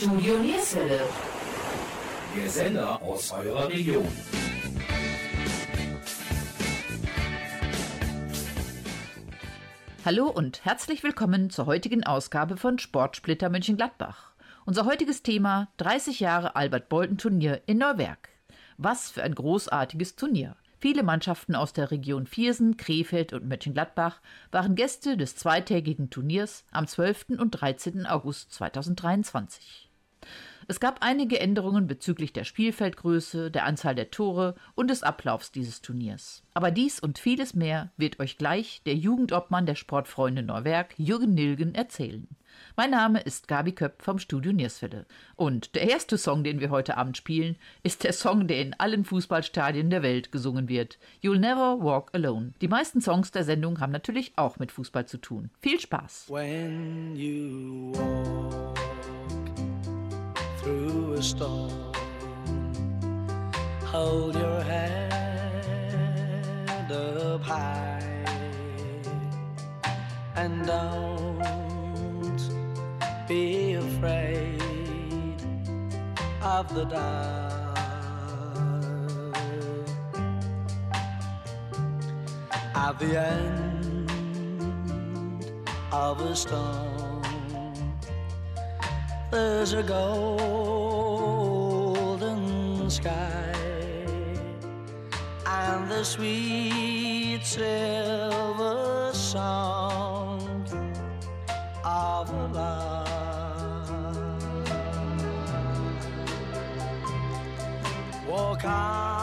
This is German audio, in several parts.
Studio Nierswelle. Der Sender aus eurer Region. Hallo und herzlich willkommen zur heutigen Ausgabe von Sportsplitter Mönchengladbach. Unser heutiges Thema 30 Jahre Albert Bolten Turnier in Neuwerk. Was für ein großartiges Turnier. Viele Mannschaften aus der Region Viersen, Krefeld und Mönchengladbach waren Gäste des zweitägigen Turniers am 12. und 13. August 2023. Es gab einige Änderungen bezüglich der Spielfeldgröße, der Anzahl der Tore und des Ablaufs dieses Turniers. Aber dies und vieles mehr wird euch gleich der Jugendobmann der Sportfreunde Neuwerk, Jürgen Nilgen, erzählen. Mein Name ist Gabi Köpp vom Studio Nierswelle. Und der erste Song, den wir heute Abend spielen, ist der Song, der in allen Fußballstadien der Welt gesungen wird. You'll Never Walk Alone. Die meisten Songs der Sendung haben natürlich auch mit Fußball zu tun. Viel Spaß! When you walk a storm, hold your head up high and don't be afraid of the dark. At the end of a storm, there's a golden sky and the sweet silver sound of love. Walk on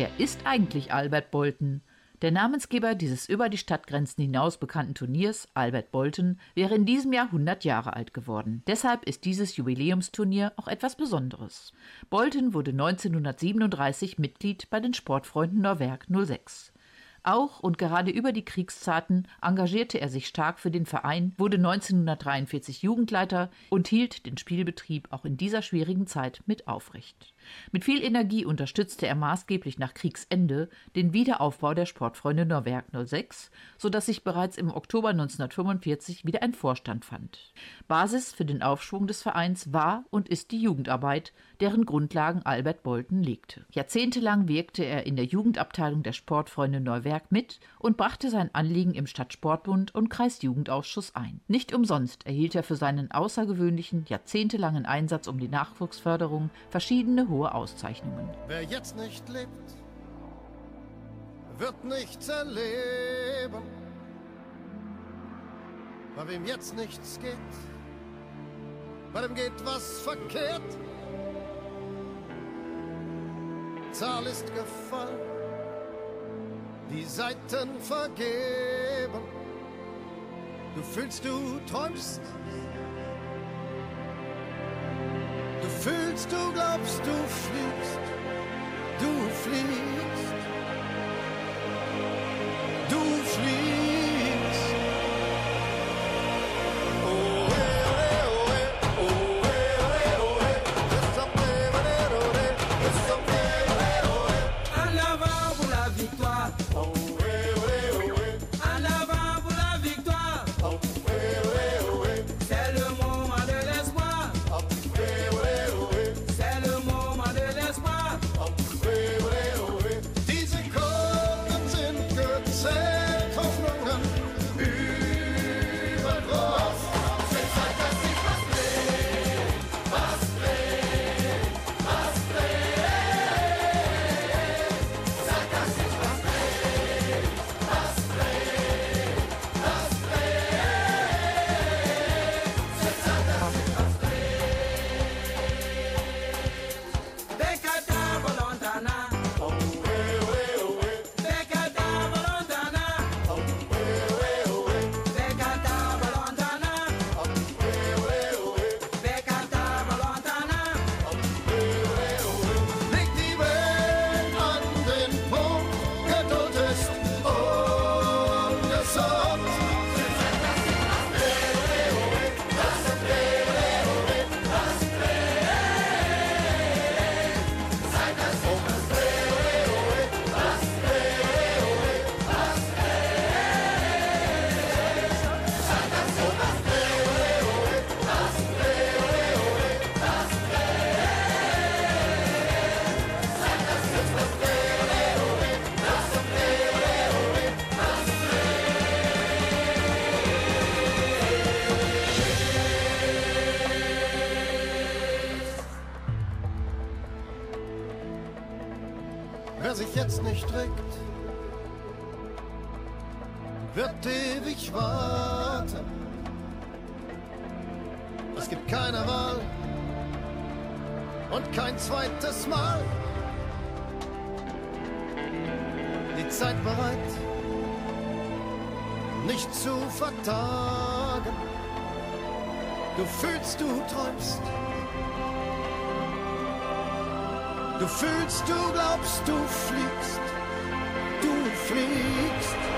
Wer ist eigentlich Albert Bolten? Der Namensgeber dieses über die Stadtgrenzen hinaus bekannten Turniers, Albert Bolten, wäre in diesem Jahr 100 Jahre alt geworden. Deshalb ist dieses Jubiläumsturnier auch etwas Besonderes. Bolten wurde 1937 Mitglied bei den Sportfreunden Norwerk 06. Auch und gerade über die Kriegszeiten engagierte er sich stark für den Verein, wurde 1943 Jugendleiter und hielt den Spielbetrieb auch in dieser schwierigen Zeit mit aufrecht. Mit viel Energie unterstützte er maßgeblich nach Kriegsende den Wiederaufbau der Sportfreunde Norwerk 06, sodass sich bereits im Oktober 1945 wieder ein Vorstand fand. Basis für den Aufschwung des Vereins war und ist die Jugendarbeit, deren Grundlagen Albert Bolten legte. Jahrzehntelang wirkte er in der Jugendabteilung der Sportfreunde Neuwerk mit und brachte sein Anliegen im Stadtsportbund und Kreisjugendausschuss ein. Nicht umsonst erhielt er für seinen außergewöhnlichen, jahrzehntelangen Einsatz um die Nachwuchsförderung verschiedene hohe Auszeichnungen. Wer jetzt nicht lebt, wird nichts erleben. Bei wem jetzt nichts geht, bei dem geht was verkehrt. Zahl ist gefallen, die Seiten vergeben. Du fühlst, du träumst, du fühlst, du glaubst, du fliegst, du fliegst, Du fühlst, du träumst. Du fühlst, du glaubst, du fliegst. Du fliegst.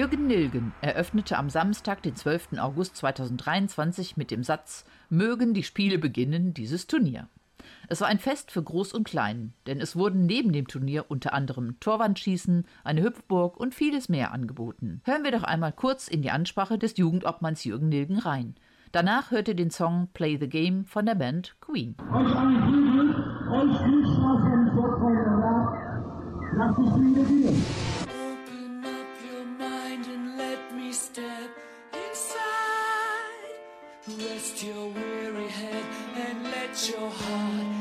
Jürgen Nilgen eröffnete am Samstag, den 12. August 2023 mit dem Satz Mögen die Spiele beginnen, dieses Turnier. Es war ein Fest für Groß und Klein, denn es wurden neben dem Turnier unter anderem Torwandschießen, eine Hüpfburg und vieles mehr angeboten. Hören wir doch einmal kurz in die Ansprache des Jugendobmanns Jürgen Nilgen rein. Danach hört ihr den Song Play the Game von der Band Queen. Euch viel Glück, euch viel Spaß beim Vortrag. Lasst die Spiele beginnen. Rest your weary head and let your heart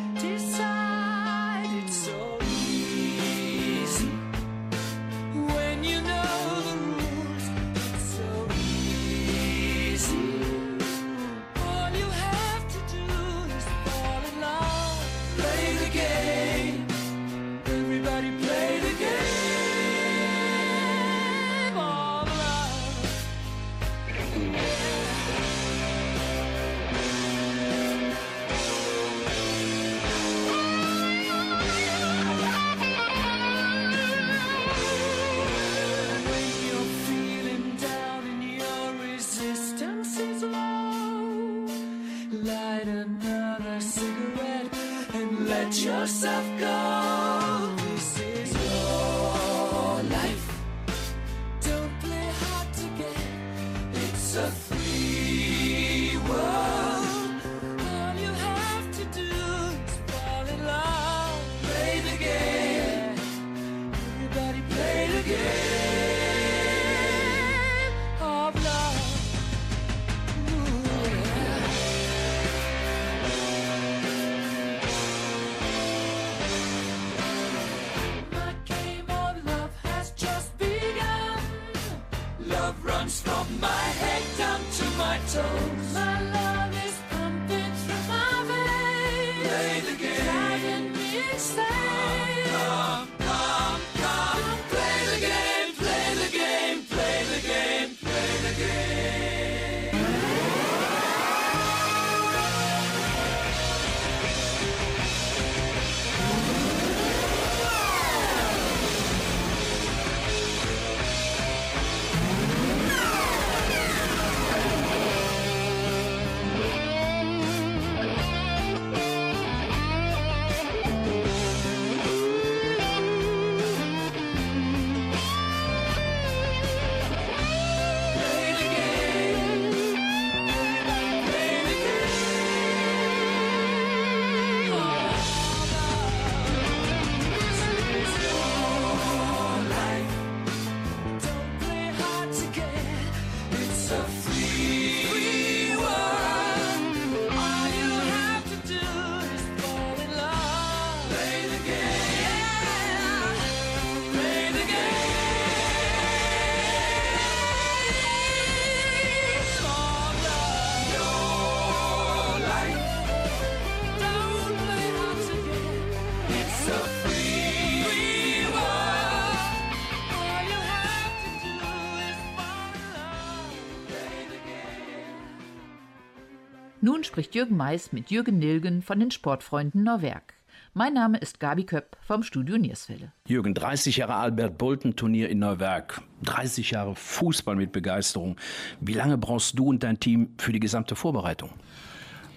spricht Jürgen Mais mit Jürgen Nilgen von den Sportfreunden Norwerk. Mein Name ist Gabi Köpp vom Studio Nierswelle. Jürgen, 30 Jahre Albert Bolton Turnier in Neuwerk. 30 Jahre Fußball mit Begeisterung. Wie lange brauchst du und dein Team für die gesamte Vorbereitung?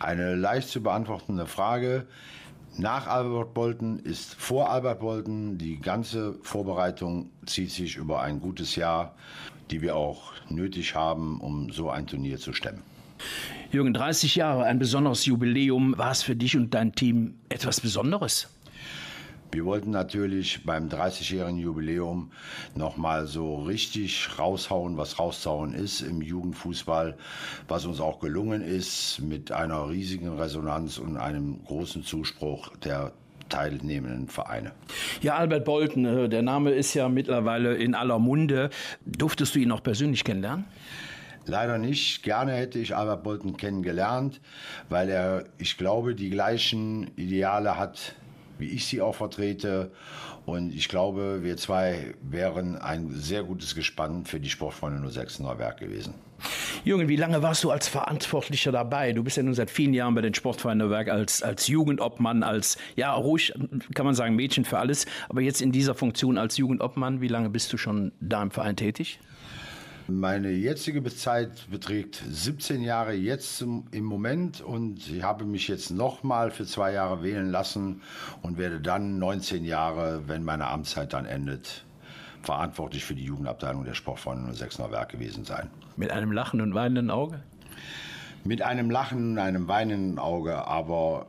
Eine leicht zu beantwortende Frage. Nach Albert Bolton ist vor Albert Bolton. Die ganze Vorbereitung zieht sich über ein gutes Jahr, die wir auch nötig haben, um so ein Turnier zu stemmen. Jürgen, 30 Jahre, ein besonderes Jubiläum. War es für dich und dein Team etwas Besonderes? Wir wollten natürlich beim 30-jährigen Jubiläum nochmal so richtig raushauen, was raushauen ist im Jugendfußball, was uns auch gelungen ist mit einer riesigen Resonanz und einem großen Zuspruch der teilnehmenden Vereine. Ja, Albert Bolton, äh, der Name ist ja mittlerweile in aller Munde. Durftest du ihn auch persönlich kennenlernen? Leider nicht. Gerne hätte ich Albert Bolton kennengelernt, weil er, ich glaube, die gleichen Ideale hat, wie ich sie auch vertrete. Und ich glaube, wir zwei wären ein sehr gutes Gespann für die Sportfreunde 06 Neuwerk gewesen. Jürgen, wie lange warst du als Verantwortlicher dabei? Du bist ja nun seit vielen Jahren bei den Sportvereinen Werk als, als Jugendobmann, als, ja, ruhig kann man sagen, Mädchen für alles. Aber jetzt in dieser Funktion als Jugendobmann, wie lange bist du schon da im Verein tätig? Meine jetzige Zeit beträgt 17 Jahre jetzt im Moment und ich habe mich jetzt nochmal für zwei Jahre wählen lassen und werde dann 19 Jahre, wenn meine Amtszeit dann endet, verantwortlich für die Jugendabteilung der Sportfreunde 06 Neuwerk gewesen sein. Mit einem lachenden und weinenden Auge? Mit einem Lachen und einem weinenden Auge, aber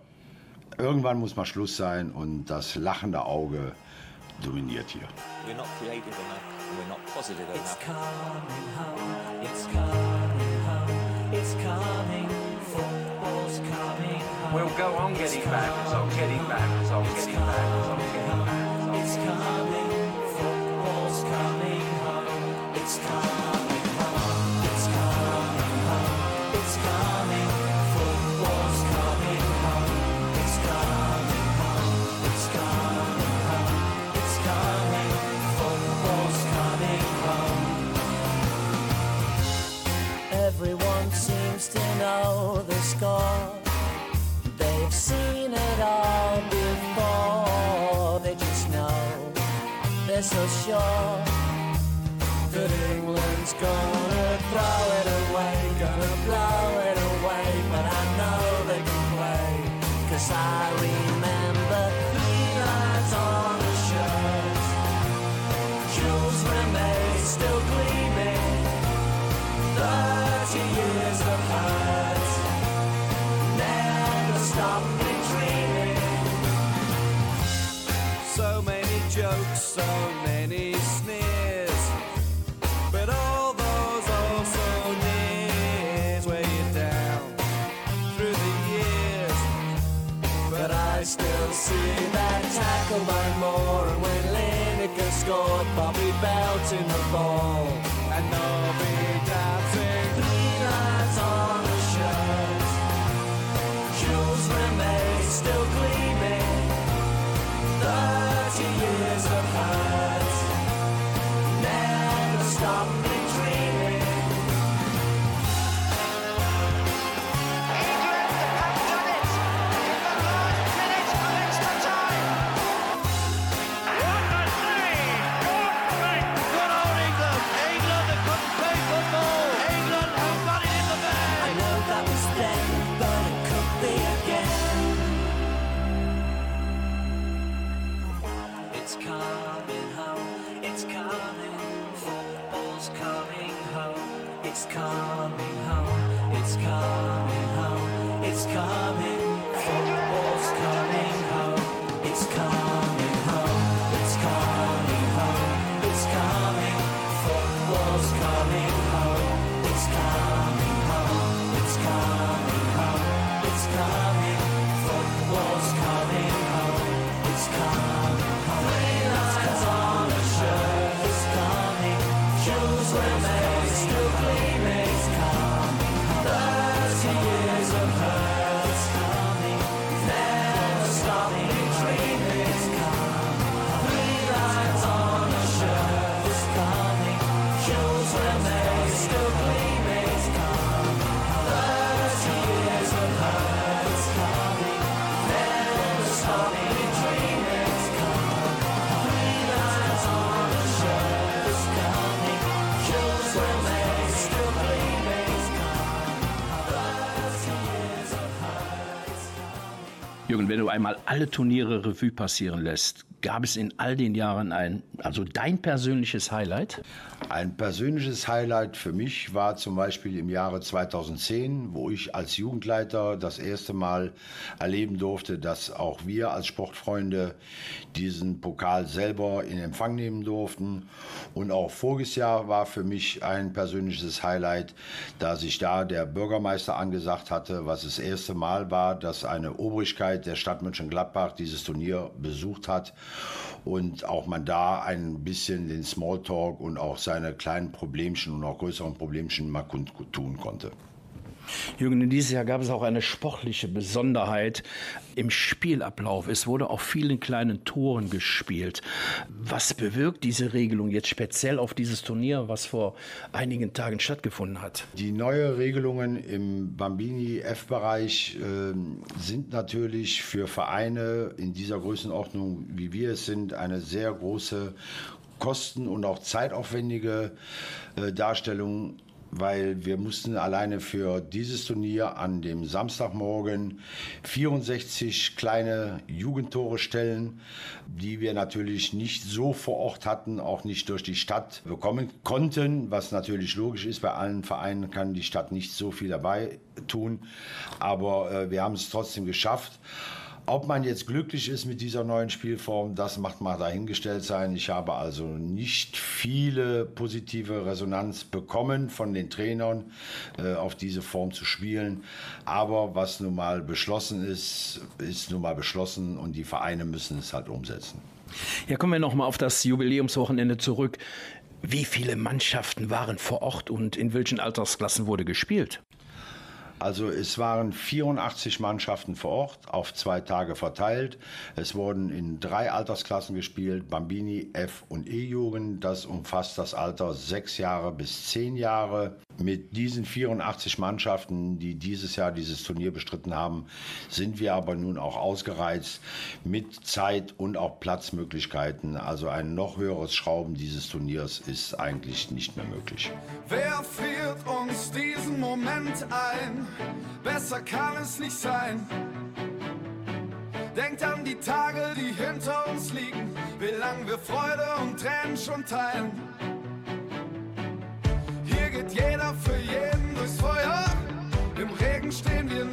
irgendwann muss mal Schluss sein und das lachende Auge dominiert hier. We're not creative enough. We're not positive It's enough. coming home, it's coming home, it's coming, football's coming home. We'll go on getting back, it's on getting back, it's on getting back, it's on getting back. Einmal alle Turniere Revue passieren lässt, gab es in all den Jahren ein, also dein persönliches Highlight? Ein persönliches Highlight für mich war zum Beispiel im Jahre 2010, wo ich als Jugendleiter das erste Mal erleben durfte, dass auch wir als Sportfreunde diesen Pokal selber in Empfang nehmen durften. Und auch voriges Jahr war für mich ein persönliches Highlight, da sich da der Bürgermeister angesagt hatte, was das erste Mal war, dass eine Obrigkeit der Stadt Mönchengladbach dieses Turnier besucht hat und auch man da ein bisschen den Smalltalk und auch seine kleinen Problemchen und auch größeren Problemchen mal kundtun konnte. Jürgen, in dieses Jahr gab es auch eine sportliche Besonderheit im Spielablauf. Es wurde auf vielen kleinen Toren gespielt. Was bewirkt diese Regelung jetzt speziell auf dieses Turnier, was vor einigen Tagen stattgefunden hat? Die neuen Regelungen im Bambini F-Bereich ähm, sind natürlich für Vereine in dieser Größenordnung, wie wir es sind, eine sehr große kosten- und auch zeitaufwendige äh, Darstellung weil wir mussten alleine für dieses Turnier an dem Samstagmorgen 64 kleine Jugendtore stellen, die wir natürlich nicht so vor Ort hatten, auch nicht durch die Stadt bekommen konnten, was natürlich logisch ist. Bei allen Vereinen kann die Stadt nicht so viel dabei tun, aber äh, wir haben es trotzdem geschafft. Ob man jetzt glücklich ist mit dieser neuen Spielform, das macht mal dahingestellt sein. Ich habe also nicht viele positive Resonanz bekommen von den Trainern, äh, auf diese Form zu spielen. Aber was nun mal beschlossen ist, ist nun mal beschlossen und die Vereine müssen es halt umsetzen. Ja, kommen wir noch mal auf das Jubiläumswochenende zurück. Wie viele Mannschaften waren vor Ort und in welchen Altersklassen wurde gespielt? Also es waren 84 Mannschaften vor Ort, auf zwei Tage verteilt. Es wurden in drei Altersklassen gespielt, Bambini, F- und E-Jugend. Das umfasst das Alter sechs Jahre bis zehn Jahre. Mit diesen 84 Mannschaften, die dieses Jahr dieses Turnier bestritten haben, sind wir aber nun auch ausgereizt mit Zeit und auch Platzmöglichkeiten. Also ein noch höheres Schrauben dieses Turniers ist eigentlich nicht mehr möglich. Wer führt uns diesen Moment ein? Besser kann es nicht sein. Denkt an die Tage, die hinter uns liegen, wie lang wir Freude und Tränen schon teilen. Hier geht jeder für jeden durchs Feuer. Im Regen stehen wir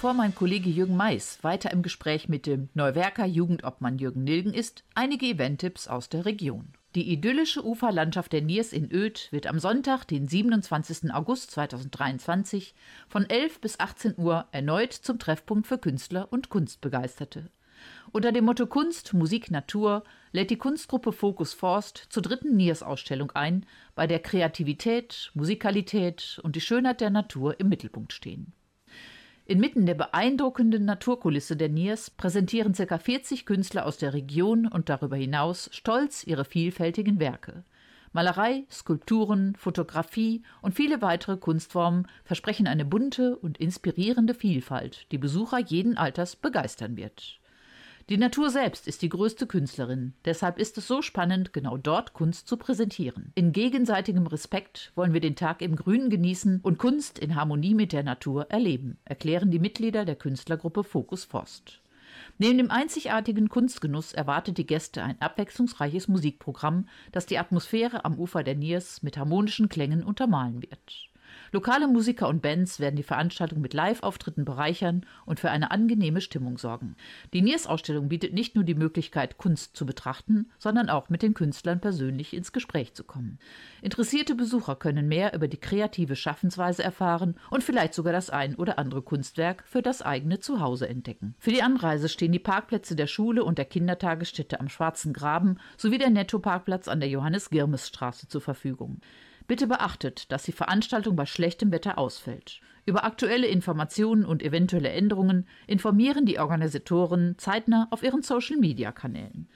bevor mein Kollege Jürgen Mais weiter im Gespräch mit dem Neuwerker Jugendobmann Jürgen Nilgen ist, einige Eventtipps aus der Region. Die idyllische Uferlandschaft der Niers in Öd wird am Sonntag, den 27. August 2023 von 11 bis 18 Uhr erneut zum Treffpunkt für Künstler und Kunstbegeisterte. Unter dem Motto Kunst, Musik, Natur lädt die Kunstgruppe Focus Forst zur dritten Niers-Ausstellung ein, bei der Kreativität, Musikalität und die Schönheit der Natur im Mittelpunkt stehen. Inmitten der beeindruckenden Naturkulisse der Niers präsentieren ca. 40 Künstler aus der Region und darüber hinaus stolz ihre vielfältigen Werke. Malerei, Skulpturen, Fotografie und viele weitere Kunstformen versprechen eine bunte und inspirierende Vielfalt, die Besucher jeden Alters begeistern wird. Die Natur selbst ist die größte Künstlerin, deshalb ist es so spannend, genau dort Kunst zu präsentieren. In gegenseitigem Respekt wollen wir den Tag im Grünen genießen und Kunst in Harmonie mit der Natur erleben, erklären die Mitglieder der Künstlergruppe Focus Forst. Neben dem einzigartigen Kunstgenuss erwartet die Gäste ein abwechslungsreiches Musikprogramm, das die Atmosphäre am Ufer der Niers mit harmonischen Klängen untermalen wird. Lokale Musiker und Bands werden die Veranstaltung mit Live-Auftritten bereichern und für eine angenehme Stimmung sorgen. Die Niers-Ausstellung bietet nicht nur die Möglichkeit, Kunst zu betrachten, sondern auch mit den Künstlern persönlich ins Gespräch zu kommen. Interessierte Besucher können mehr über die kreative Schaffensweise erfahren und vielleicht sogar das ein oder andere Kunstwerk für das eigene Zuhause entdecken. Für die Anreise stehen die Parkplätze der Schule und der Kindertagesstätte am Schwarzen Graben sowie der Netto-Parkplatz an der Johannes-Girmes-Straße zur Verfügung. Bitte beachtet, dass die Veranstaltung bei schlechtem Wetter ausfällt. Über aktuelle Informationen und eventuelle Änderungen informieren die Organisatoren zeitnah auf ihren Social-Media-Kanälen.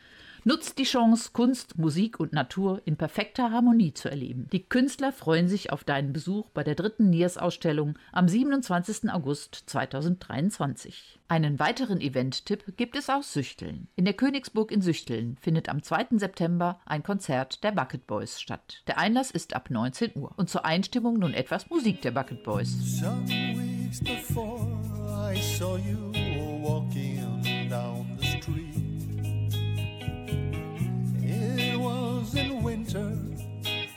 Nutzt die Chance, Kunst, Musik und Natur in perfekter Harmonie zu erleben. Die Künstler freuen sich auf deinen Besuch bei der dritten Niers-Ausstellung am 27. August 2023. Einen weiteren Event-Tipp gibt es aus Süchteln. In der Königsburg in Süchteln findet am 2. September ein Konzert der Bucket Boys statt. Der Einlass ist ab 19 Uhr. Und zur Einstimmung nun etwas Musik der Bucket Boys. Some weeks before I saw you walking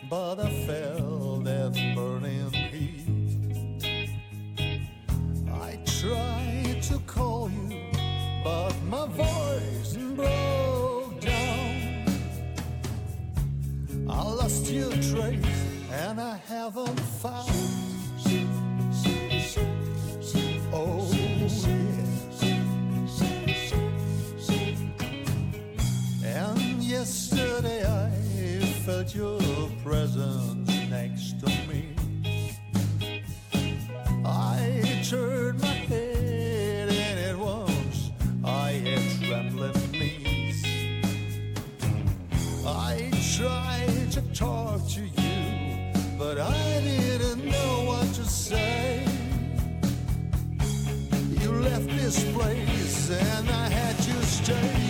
but I felt that burning heat. I tried to call you, but my voice broke down. I lost your trace and I haven't found. Oh. And yesterday I felt your presence next to me. I turned my head and at once I had trembling knees. I tried to talk to you, but I didn't know what to say. You left this place and I had to stay.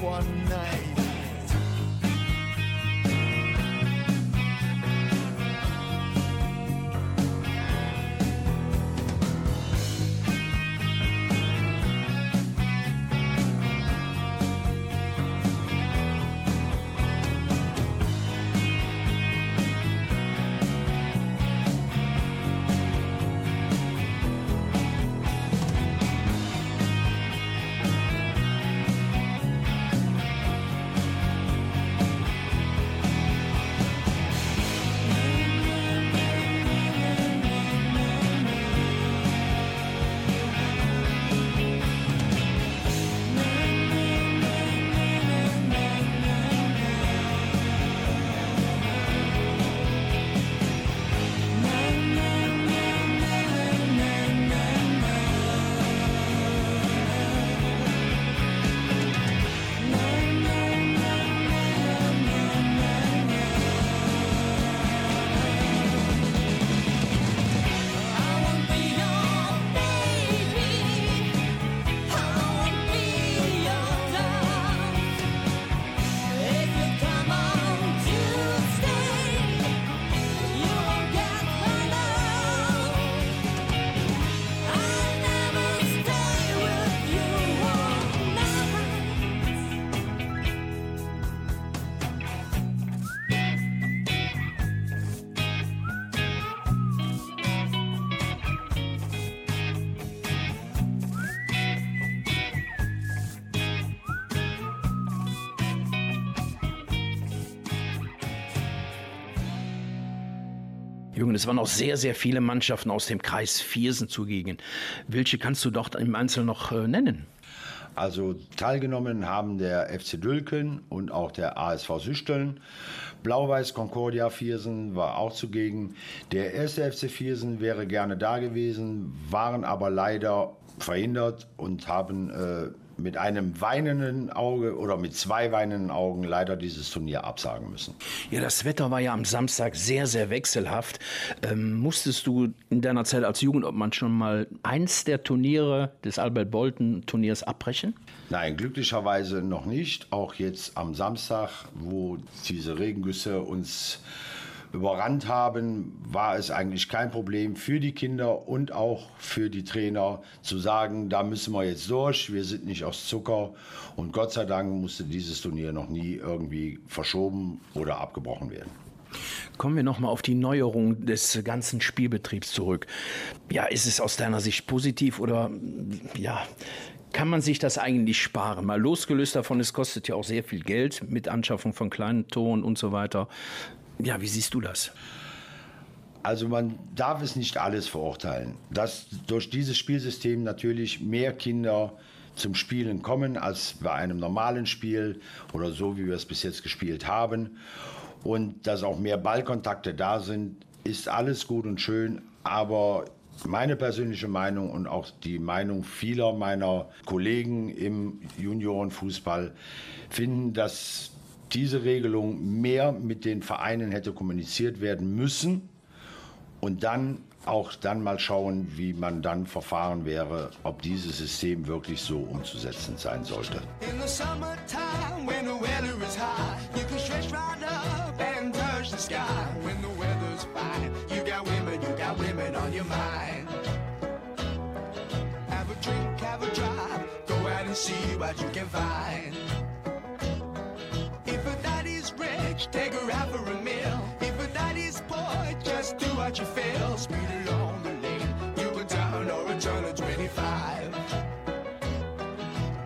Just es waren auch sehr, sehr viele Mannschaften aus dem Kreis Viersen zugegen. Welche kannst du dort im Einzelnen noch äh, nennen? Also teilgenommen haben der FC Dülken und auch der ASV Süsteln. Blau-Weiß Concordia Viersen war auch zugegen. Der erste FC Viersen wäre gerne da gewesen, waren aber leider verhindert und haben äh, mit einem weinenden Auge oder mit zwei weinenden Augen leider dieses Turnier absagen müssen. Ja, das Wetter war ja am Samstag sehr, sehr wechselhaft. Ähm, musstest du in deiner Zeit als Jugendobmann schon mal eins der Turniere des Albert Bolton Turniers abbrechen? Nein, glücklicherweise noch nicht. Auch jetzt am Samstag, wo diese Regengüsse uns überrannt haben, war es eigentlich kein Problem für die Kinder und auch für die Trainer zu sagen, da müssen wir jetzt durch, wir sind nicht aus Zucker. Und Gott sei Dank musste dieses Turnier noch nie irgendwie verschoben oder abgebrochen werden. Kommen wir noch mal auf die Neuerung des ganzen Spielbetriebs zurück. Ja, ist es aus deiner Sicht positiv oder ja, kann man sich das eigentlich sparen? Mal losgelöst davon, es kostet ja auch sehr viel Geld mit Anschaffung von kleinen Toren und so weiter. Ja, wie siehst du das? Also man darf es nicht alles verurteilen. Dass durch dieses Spielsystem natürlich mehr Kinder zum Spielen kommen als bei einem normalen Spiel oder so, wie wir es bis jetzt gespielt haben. Und dass auch mehr Ballkontakte da sind, ist alles gut und schön. Aber meine persönliche Meinung und auch die Meinung vieler meiner Kollegen im Juniorenfußball finden, dass diese Regelung mehr mit den Vereinen hätte kommuniziert werden müssen und dann auch dann mal schauen, wie man dann verfahren wäre, ob dieses System wirklich so umzusetzen sein sollte. Have a drink, have a drive, go out and see what you can find. Take her out for a meal. If a daddy's poor, just do what you feel. Speed along the lane, you can down or a turn of 25.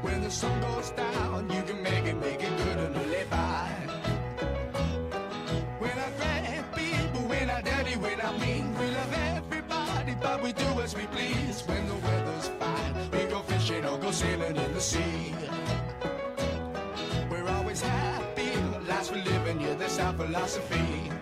When the sun goes down, you can make it, make it good and live by. When I grab people, when I dirty, when I mean, we love everybody, but we do as we please. When the weather's fine, we go fishing or go sailing in the sea. We're always happy, we're living, yeah, that's our philosophy.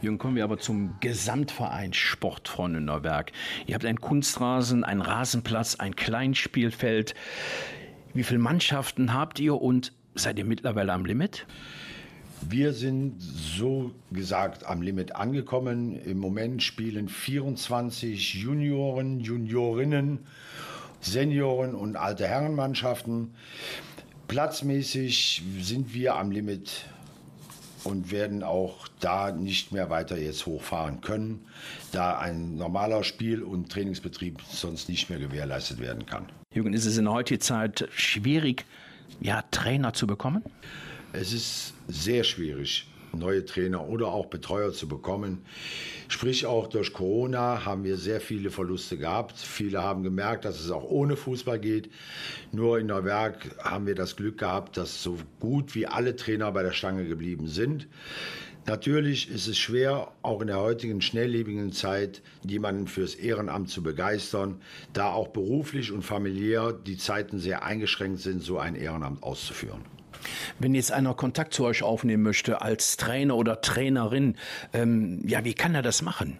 Jürgen, kommen wir aber zum Gesamtverein Sportfreunde Neuwerk. Ihr habt einen Kunstrasen, einen Rasenplatz, ein Kleinspielfeld. Wie viele Mannschaften habt ihr und seid ihr mittlerweile am Limit? Wir sind so gesagt am Limit angekommen. Im Moment spielen 24 Junioren, Juniorinnen, Senioren und alte Herrenmannschaften. Platzmäßig sind wir am Limit und werden auch da nicht mehr weiter jetzt hochfahren können, da ein normaler Spiel- und Trainingsbetrieb sonst nicht mehr gewährleistet werden kann. Jürgen, ist es in der heutigen Zeit schwierig, ja, Trainer zu bekommen? Es ist sehr schwierig, neue Trainer oder auch Betreuer zu bekommen. Sprich, auch durch Corona haben wir sehr viele Verluste gehabt. Viele haben gemerkt, dass es auch ohne Fußball geht. Nur in Neuwerk haben wir das Glück gehabt, dass so gut wie alle Trainer bei der Stange geblieben sind. Natürlich ist es schwer, auch in der heutigen schnelllebigen Zeit jemanden fürs Ehrenamt zu begeistern, da auch beruflich und familiär die Zeiten sehr eingeschränkt sind, so ein Ehrenamt auszuführen. Wenn jetzt einer Kontakt zu euch aufnehmen möchte als Trainer oder Trainerin, ähm, ja, wie kann er das machen?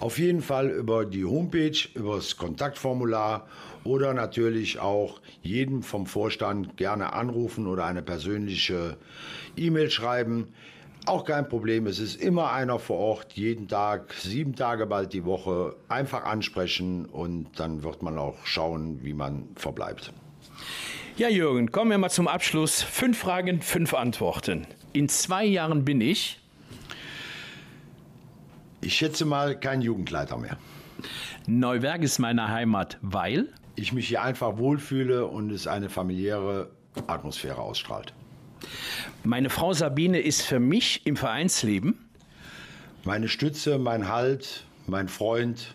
Auf jeden Fall über die Homepage, über das Kontaktformular oder natürlich auch jeden vom Vorstand gerne anrufen oder eine persönliche E-Mail schreiben. Auch kein Problem, es ist immer einer vor Ort, jeden Tag, sieben Tage bald die Woche, einfach ansprechen und dann wird man auch schauen, wie man verbleibt. Ja, Jürgen, kommen wir mal zum Abschluss. Fünf Fragen, fünf Antworten. In zwei Jahren bin ich. Ich schätze mal kein Jugendleiter mehr. Neuwerk ist meine Heimat, weil. Ich mich hier einfach wohlfühle und es eine familiäre Atmosphäre ausstrahlt. Meine Frau Sabine ist für mich im Vereinsleben. Meine Stütze, mein Halt mein Freund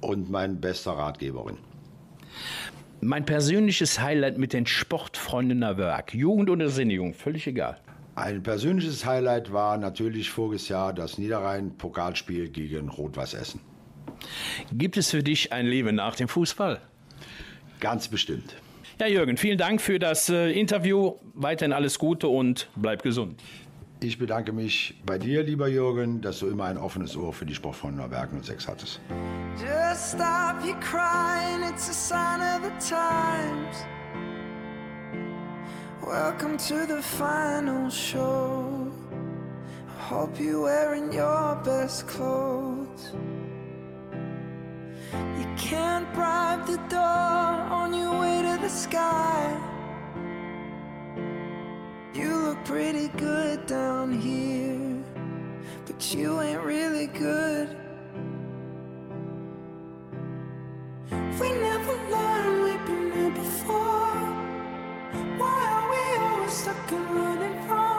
und mein bester Ratgeberin. Mein persönliches Highlight mit den Sportfreunden der Werk. Jugend oder Senjung, völlig egal. Ein persönliches Highlight war natürlich voriges Jahr das Niederrhein-Pokalspiel gegen Rot-Weiß Essen. Gibt es für dich ein Leben nach dem Fußball? Ganz bestimmt. Ja, Jürgen, vielen Dank für das äh, Interview. Weiterhin alles Gute und bleib gesund. Ich bedanke mich bei dir, lieber Jürgen, dass du immer ein offenes Ohr für die Sportfreunde der Werk 06 hattest. Just stop your crying, it's a sign of the times. Welcome to the final show. I hope you're wearing your best clothes. You can't bribe the door on your way to the sky. You look pretty good down here, but you ain't really good. We never learned we've been here before. Why are we always stuck and running from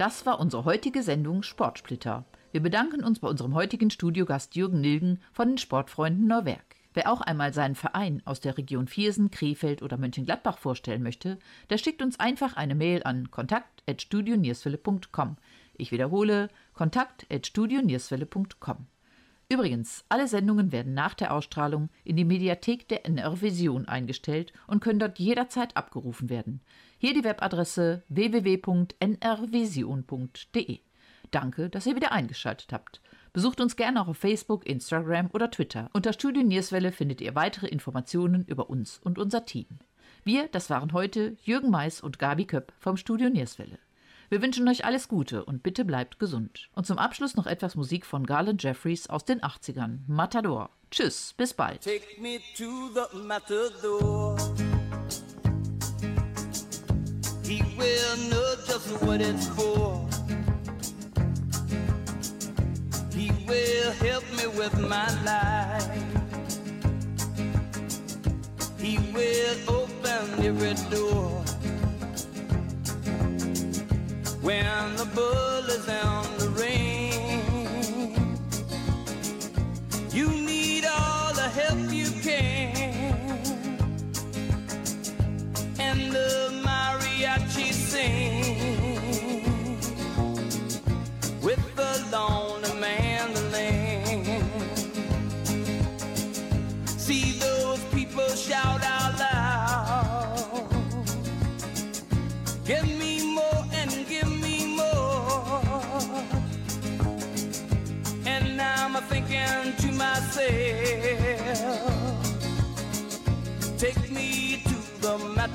Das war unsere heutige Sendung Sportsplitter. Wir bedanken uns bei unserem heutigen Studiogast Jürgen Nilgen von den Sportfreunden Norwerk. Wer auch einmal seinen Verein aus der Region Viersen, Krefeld oder Mönchengladbach vorstellen möchte, der schickt uns einfach eine Mail an kontakt.studionierswelle.com. Ich wiederhole, kontakt.studionierswelle.com. Übrigens, alle Sendungen werden nach der Ausstrahlung in die Mediathek der NR Vision eingestellt und können dort jederzeit abgerufen werden. Hier die Webadresse www.nrvision.de. Danke, dass ihr wieder eingeschaltet habt. Besucht uns gerne auch auf Facebook, Instagram oder Twitter. Unter Studio Nierswelle findet ihr weitere Informationen über uns und unser Team. Wir, das waren heute Jürgen Mais und Gabi Köpp vom Studio Nierswelle. Wir wünschen euch alles Gute und bitte bleibt gesund. Und zum Abschluss noch etwas Musik von Garland Jeffries aus den 80ern. Matador. Tschüss, bis bald. Take me to the matador. He will know just what it's for. He will help me with my life. He will open every door. When the bull is on the ring, you need all the help you can. And the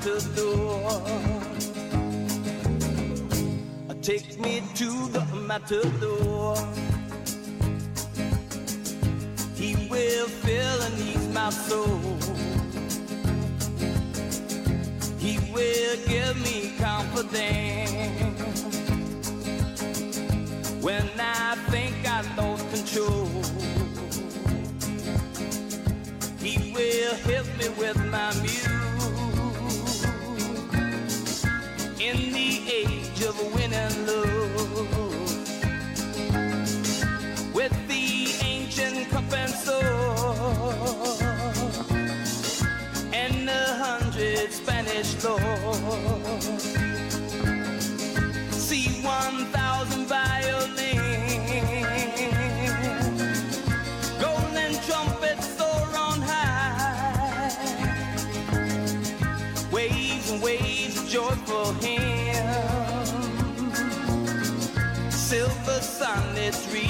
matador. Take me to the matador. He will fill and ease my soul. He will give me confidence when I think I lost control. He will help me with my muse in the age of win and lose with the ancient cup and sword and a hundred Spanish lords. mystery.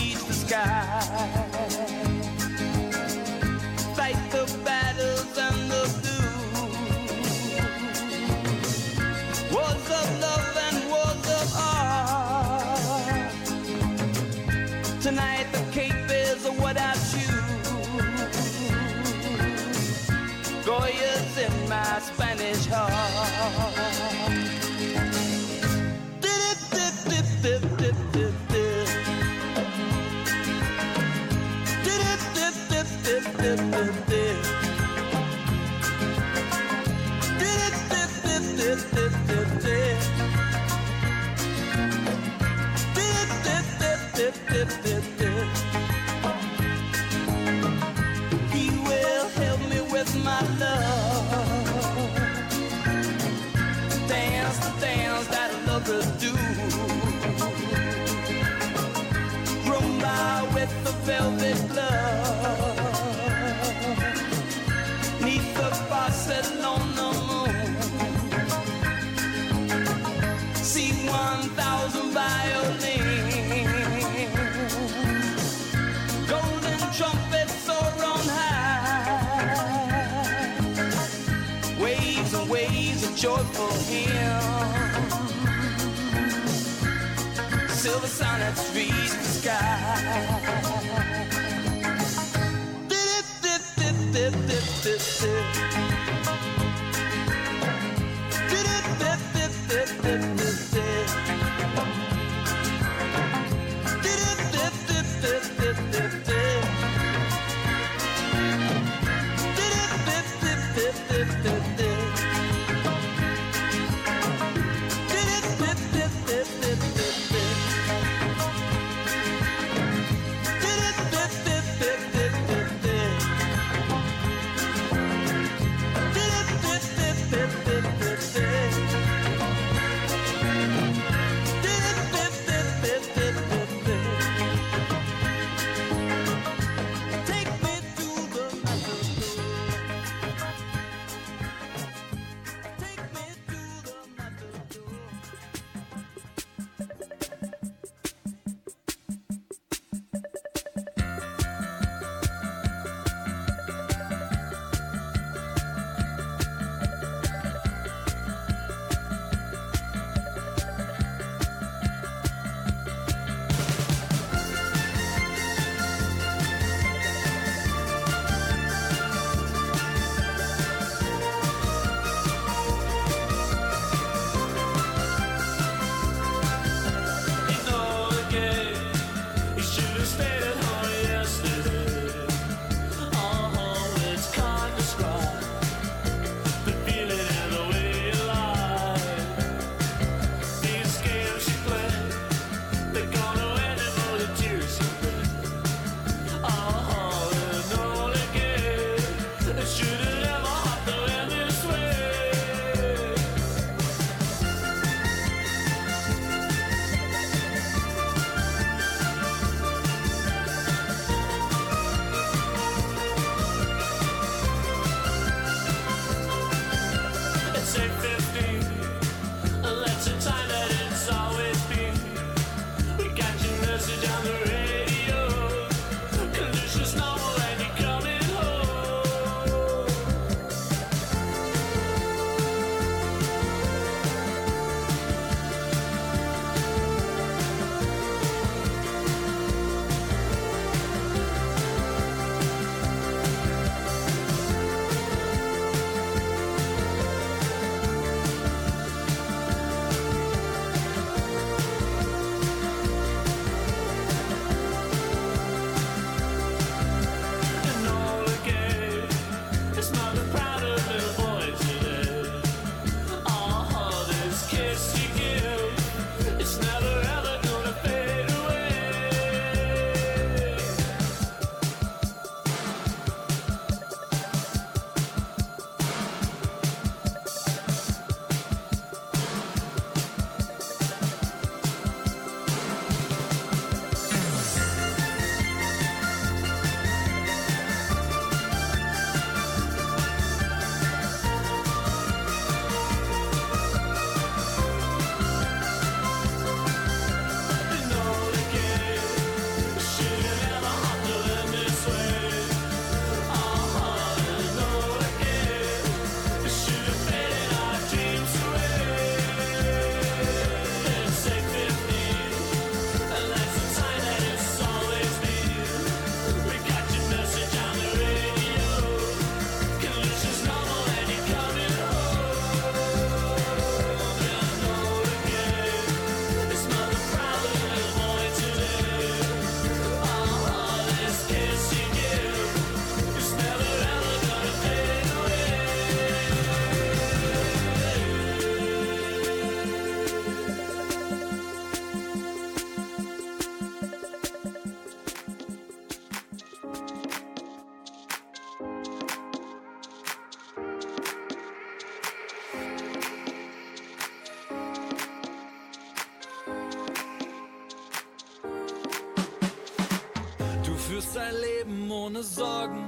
Führst ein Leben ohne Sorgen.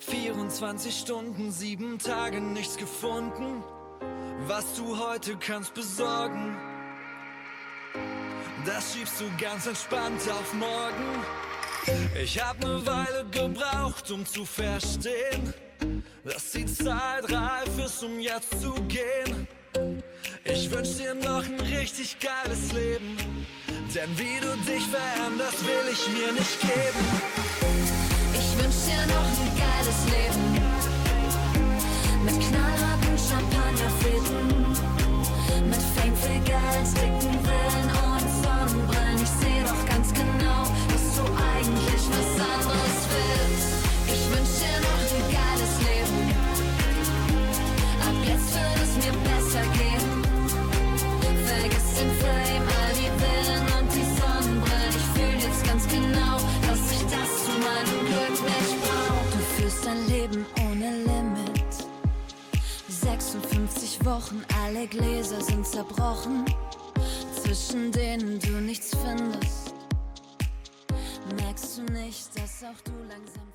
24 Stunden, sieben Tage, nichts gefunden, was du heute kannst besorgen. Das schiebst du ganz entspannt auf morgen. Ich hab ne Weile gebraucht, um zu verstehen, dass die Zeit reif ist, um jetzt zu gehen. Ich wünsch dir noch ein richtig geiles Leben, denn wie du dich veränderst, will ich mir nicht geben. Ich wünsch dir noch ein geiles Leben. Mit knallharten Champagnerfitten. Mit Fame, viel Geld, dicken Villen und Sonnenbrillen. Ich seh doch ganz genau, dass du eigentlich was anderes willst. Ein Leben ohne Limit. 56 Wochen, alle Gläser sind zerbrochen. Zwischen denen du nichts findest. Merkst du nicht, dass auch du langsam